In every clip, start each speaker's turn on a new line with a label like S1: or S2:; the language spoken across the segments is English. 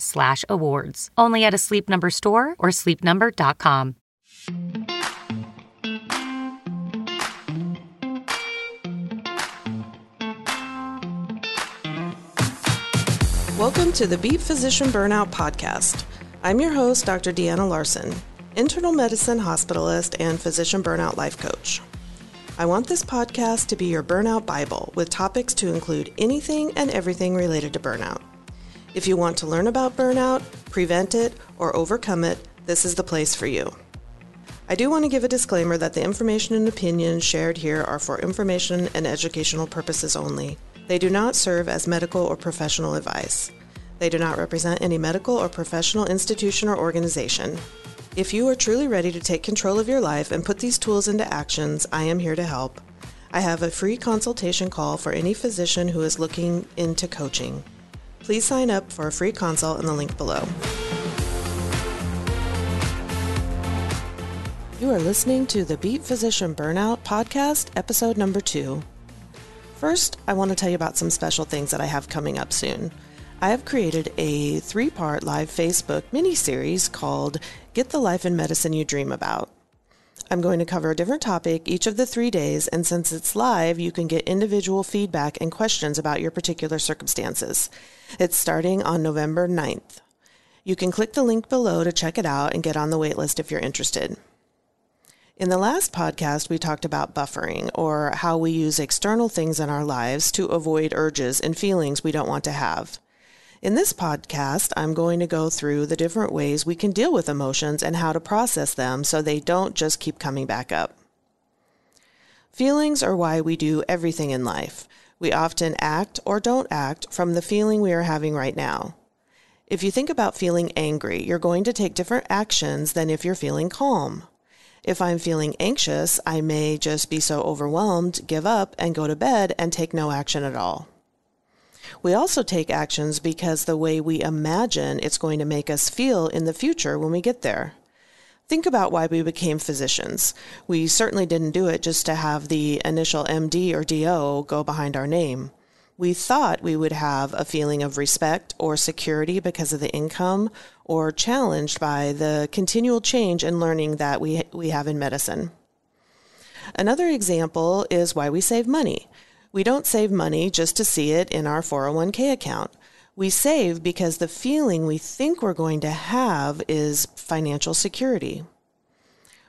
S1: slash awards. Only at a Sleep Number store or sleepnumber.com.
S2: Welcome to the Beat Physician Burnout Podcast. I'm your host, Dr. Deanna Larson, internal medicine hospitalist and physician burnout life coach. I want this podcast to be your burnout Bible with topics to include anything and everything related to burnout. If you want to learn about burnout, prevent it, or overcome it, this is the place for you. I do want to give a disclaimer that the information and opinions shared here are for information and educational purposes only. They do not serve as medical or professional advice. They do not represent any medical or professional institution or organization. If you are truly ready to take control of your life and put these tools into actions, I am here to help. I have a free consultation call for any physician who is looking into coaching. Please sign up for a free consult in the link below. You are listening to the Beat Physician Burnout Podcast, episode number two. First, I want to tell you about some special things that I have coming up soon. I have created a three part live Facebook mini series called Get the Life in Medicine You Dream About. I'm going to cover a different topic each of the three days, and since it's live, you can get individual feedback and questions about your particular circumstances. It's starting on November 9th. You can click the link below to check it out and get on the waitlist if you're interested. In the last podcast, we talked about buffering, or how we use external things in our lives to avoid urges and feelings we don't want to have. In this podcast, I'm going to go through the different ways we can deal with emotions and how to process them so they don't just keep coming back up. Feelings are why we do everything in life. We often act or don't act from the feeling we are having right now. If you think about feeling angry, you're going to take different actions than if you're feeling calm. If I'm feeling anxious, I may just be so overwhelmed, give up, and go to bed and take no action at all. We also take actions because the way we imagine it's going to make us feel in the future when we get there. Think about why we became physicians. We certainly didn't do it just to have the initial MD or DO go behind our name. We thought we would have a feeling of respect or security because of the income, or challenged by the continual change and learning that we, we have in medicine. Another example is why we save money. We don't save money just to see it in our 401k account. We save because the feeling we think we're going to have is financial security.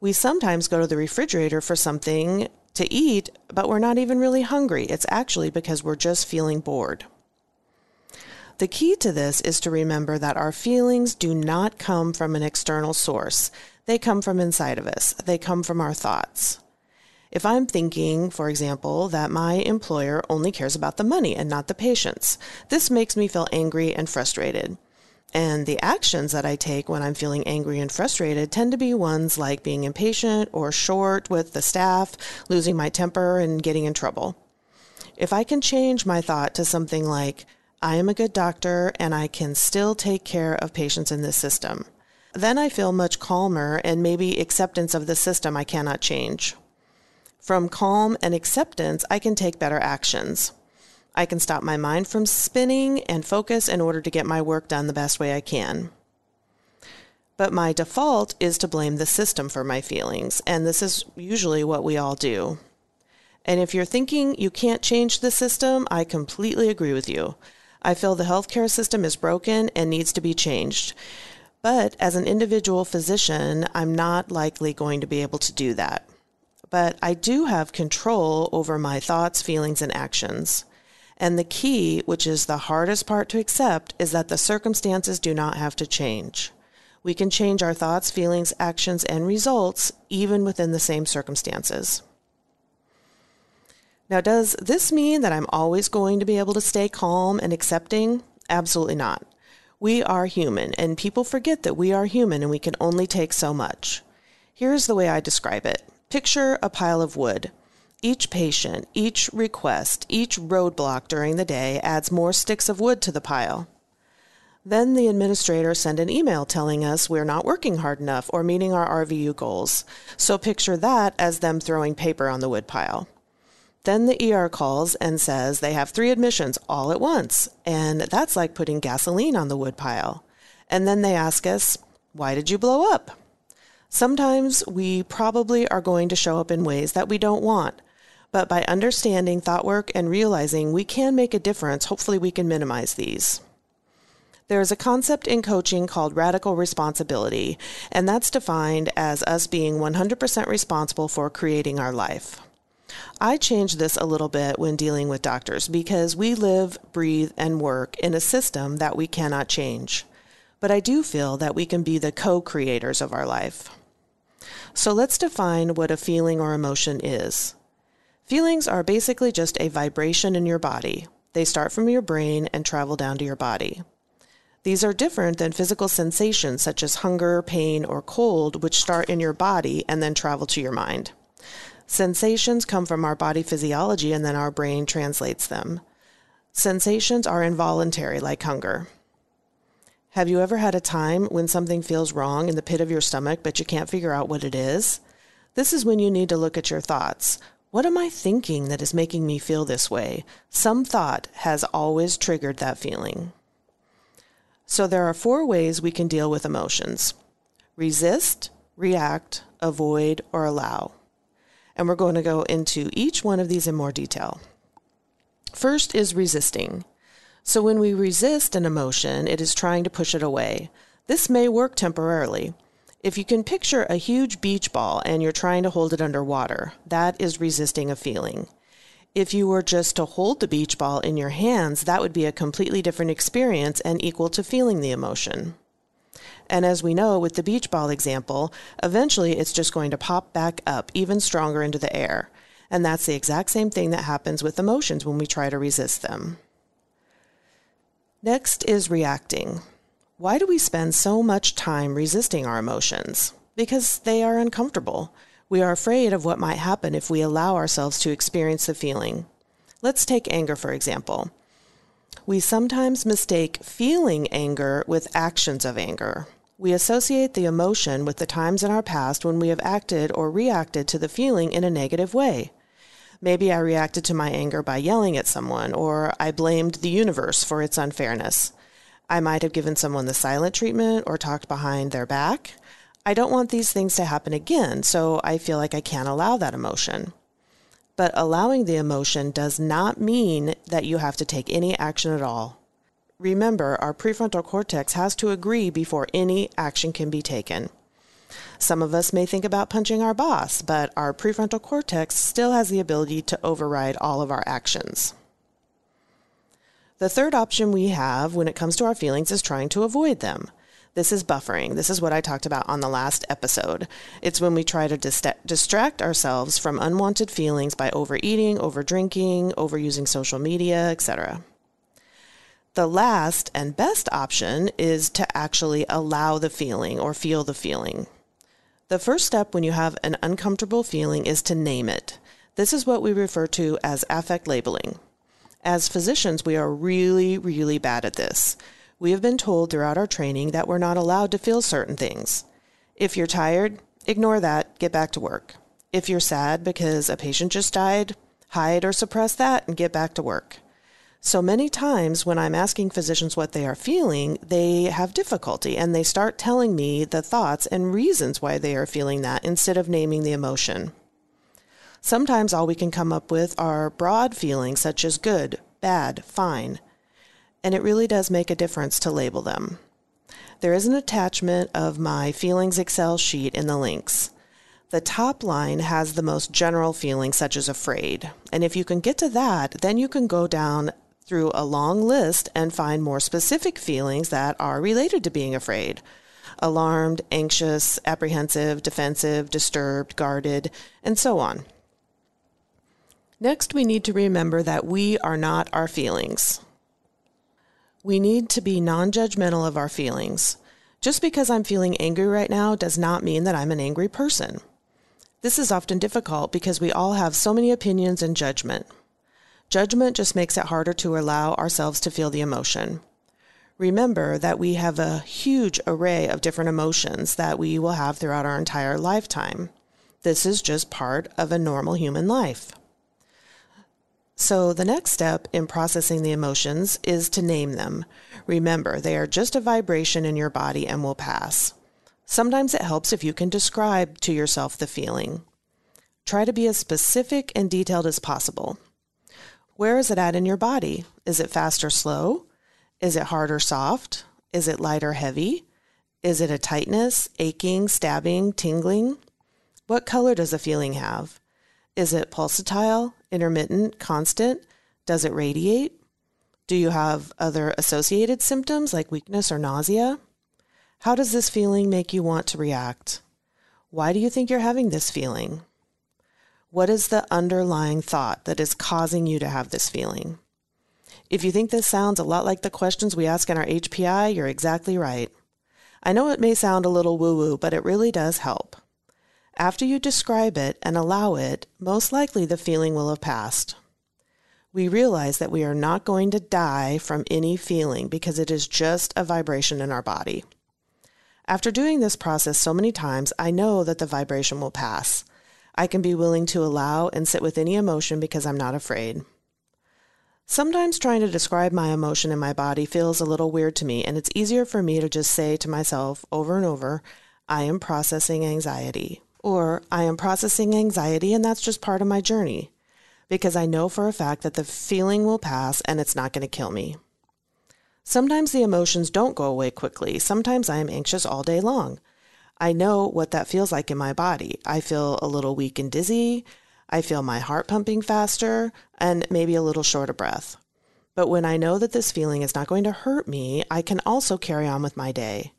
S2: We sometimes go to the refrigerator for something to eat, but we're not even really hungry. It's actually because we're just feeling bored. The key to this is to remember that our feelings do not come from an external source. They come from inside of us. They come from our thoughts. If I'm thinking, for example, that my employer only cares about the money and not the patients, this makes me feel angry and frustrated. And the actions that I take when I'm feeling angry and frustrated tend to be ones like being impatient or short with the staff, losing my temper, and getting in trouble. If I can change my thought to something like, I am a good doctor and I can still take care of patients in this system, then I feel much calmer and maybe acceptance of the system I cannot change. From calm and acceptance, I can take better actions. I can stop my mind from spinning and focus in order to get my work done the best way I can. But my default is to blame the system for my feelings, and this is usually what we all do. And if you're thinking you can't change the system, I completely agree with you. I feel the healthcare system is broken and needs to be changed. But as an individual physician, I'm not likely going to be able to do that. But I do have control over my thoughts, feelings, and actions. And the key, which is the hardest part to accept, is that the circumstances do not have to change. We can change our thoughts, feelings, actions, and results even within the same circumstances. Now, does this mean that I'm always going to be able to stay calm and accepting? Absolutely not. We are human, and people forget that we are human and we can only take so much. Here's the way I describe it Picture a pile of wood. Each patient, each request, each roadblock during the day adds more sticks of wood to the pile. Then the administrator sent an email telling us we're not working hard enough or meeting our RVU goals. So picture that as them throwing paper on the wood pile. Then the ER calls and says they have three admissions all at once, and that's like putting gasoline on the wood pile. And then they ask us, Why did you blow up? Sometimes we probably are going to show up in ways that we don't want, but by understanding thought work and realizing we can make a difference, hopefully we can minimize these. There is a concept in coaching called radical responsibility, and that's defined as us being 100% responsible for creating our life. I change this a little bit when dealing with doctors because we live, breathe, and work in a system that we cannot change. But I do feel that we can be the co creators of our life. So let's define what a feeling or emotion is. Feelings are basically just a vibration in your body. They start from your brain and travel down to your body. These are different than physical sensations such as hunger, pain, or cold, which start in your body and then travel to your mind. Sensations come from our body physiology and then our brain translates them. Sensations are involuntary, like hunger. Have you ever had a time when something feels wrong in the pit of your stomach, but you can't figure out what it is? This is when you need to look at your thoughts. What am I thinking that is making me feel this way? Some thought has always triggered that feeling. So there are four ways we can deal with emotions resist, react, avoid, or allow and we're going to go into each one of these in more detail. First is resisting. So when we resist an emotion, it is trying to push it away. This may work temporarily. If you can picture a huge beach ball and you're trying to hold it underwater, that is resisting a feeling. If you were just to hold the beach ball in your hands, that would be a completely different experience and equal to feeling the emotion. And as we know with the beach ball example, eventually it's just going to pop back up even stronger into the air. And that's the exact same thing that happens with emotions when we try to resist them. Next is reacting. Why do we spend so much time resisting our emotions? Because they are uncomfortable. We are afraid of what might happen if we allow ourselves to experience the feeling. Let's take anger, for example. We sometimes mistake feeling anger with actions of anger. We associate the emotion with the times in our past when we have acted or reacted to the feeling in a negative way. Maybe I reacted to my anger by yelling at someone, or I blamed the universe for its unfairness. I might have given someone the silent treatment or talked behind their back. I don't want these things to happen again, so I feel like I can't allow that emotion. But allowing the emotion does not mean that you have to take any action at all. Remember, our prefrontal cortex has to agree before any action can be taken. Some of us may think about punching our boss, but our prefrontal cortex still has the ability to override all of our actions. The third option we have when it comes to our feelings is trying to avoid them. This is buffering. This is what I talked about on the last episode. It's when we try to dist- distract ourselves from unwanted feelings by overeating, overdrinking, overusing social media, etc. The last and best option is to actually allow the feeling or feel the feeling. The first step when you have an uncomfortable feeling is to name it. This is what we refer to as affect labeling. As physicians, we are really, really bad at this. We have been told throughout our training that we're not allowed to feel certain things. If you're tired, ignore that, get back to work. If you're sad because a patient just died, hide or suppress that and get back to work. So many times when I'm asking physicians what they are feeling, they have difficulty and they start telling me the thoughts and reasons why they are feeling that instead of naming the emotion. Sometimes all we can come up with are broad feelings such as good, bad, fine. and it really does make a difference to label them. There is an attachment of my feelings Excel sheet in the links. The top line has the most general feelings, such as afraid. And if you can get to that, then you can go down through a long list and find more specific feelings that are related to being afraid alarmed, anxious, apprehensive, defensive, disturbed, guarded, and so on. Next, we need to remember that we are not our feelings. We need to be non judgmental of our feelings. Just because I'm feeling angry right now does not mean that I'm an angry person. This is often difficult because we all have so many opinions and judgment. Judgment just makes it harder to allow ourselves to feel the emotion. Remember that we have a huge array of different emotions that we will have throughout our entire lifetime. This is just part of a normal human life. So, the next step in processing the emotions is to name them. Remember, they are just a vibration in your body and will pass. Sometimes it helps if you can describe to yourself the feeling. Try to be as specific and detailed as possible. Where is it at in your body? Is it fast or slow? Is it hard or soft? Is it light or heavy? Is it a tightness, aching, stabbing, tingling? What color does the feeling have? Is it pulsatile, intermittent, constant? Does it radiate? Do you have other associated symptoms like weakness or nausea? How does this feeling make you want to react? Why do you think you're having this feeling? What is the underlying thought that is causing you to have this feeling? If you think this sounds a lot like the questions we ask in our HPI, you're exactly right. I know it may sound a little woo woo, but it really does help. After you describe it and allow it, most likely the feeling will have passed. We realize that we are not going to die from any feeling because it is just a vibration in our body. After doing this process so many times, I know that the vibration will pass. I can be willing to allow and sit with any emotion because I'm not afraid. Sometimes trying to describe my emotion in my body feels a little weird to me, and it's easier for me to just say to myself over and over, I am processing anxiety, or I am processing anxiety, and that's just part of my journey, because I know for a fact that the feeling will pass and it's not going to kill me. Sometimes the emotions don't go away quickly. Sometimes I am anxious all day long. I know what that feels like in my body. I feel a little weak and dizzy. I feel my heart pumping faster and maybe a little short of breath. But when I know that this feeling is not going to hurt me, I can also carry on with my day.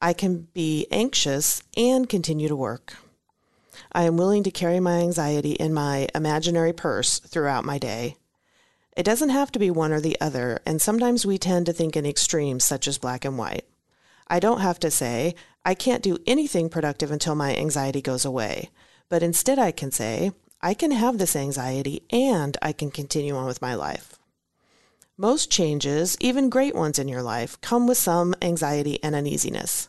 S2: I can be anxious and continue to work. I am willing to carry my anxiety in my imaginary purse throughout my day. It doesn't have to be one or the other, and sometimes we tend to think in extremes such as black and white. I don't have to say, I can't do anything productive until my anxiety goes away. But instead, I can say, I can have this anxiety and I can continue on with my life. Most changes, even great ones in your life, come with some anxiety and uneasiness.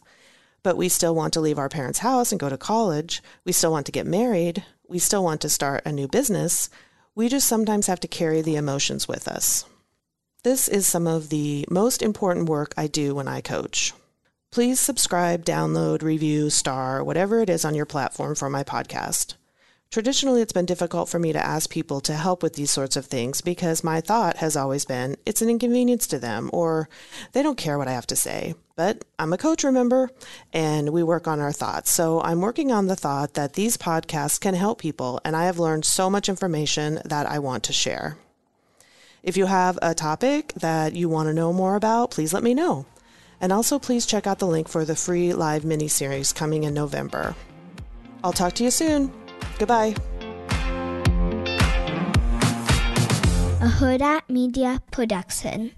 S2: But we still want to leave our parents' house and go to college. We still want to get married. We still want to start a new business. We just sometimes have to carry the emotions with us. This is some of the most important work I do when I coach. Please subscribe, download, review, star, whatever it is on your platform for my podcast. Traditionally, it's been difficult for me to ask people to help with these sorts of things because my thought has always been it's an inconvenience to them or they don't care what I have to say. But I'm a coach, remember, and we work on our thoughts. So I'm working on the thought that these podcasts can help people, and I have learned so much information that I want to share. If you have a topic that you want to know more about, please let me know. And also, please check out the link for the free live mini series coming in November. I'll talk to you soon. Goodbye.
S3: A Huda Media Production.